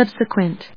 Subsequent.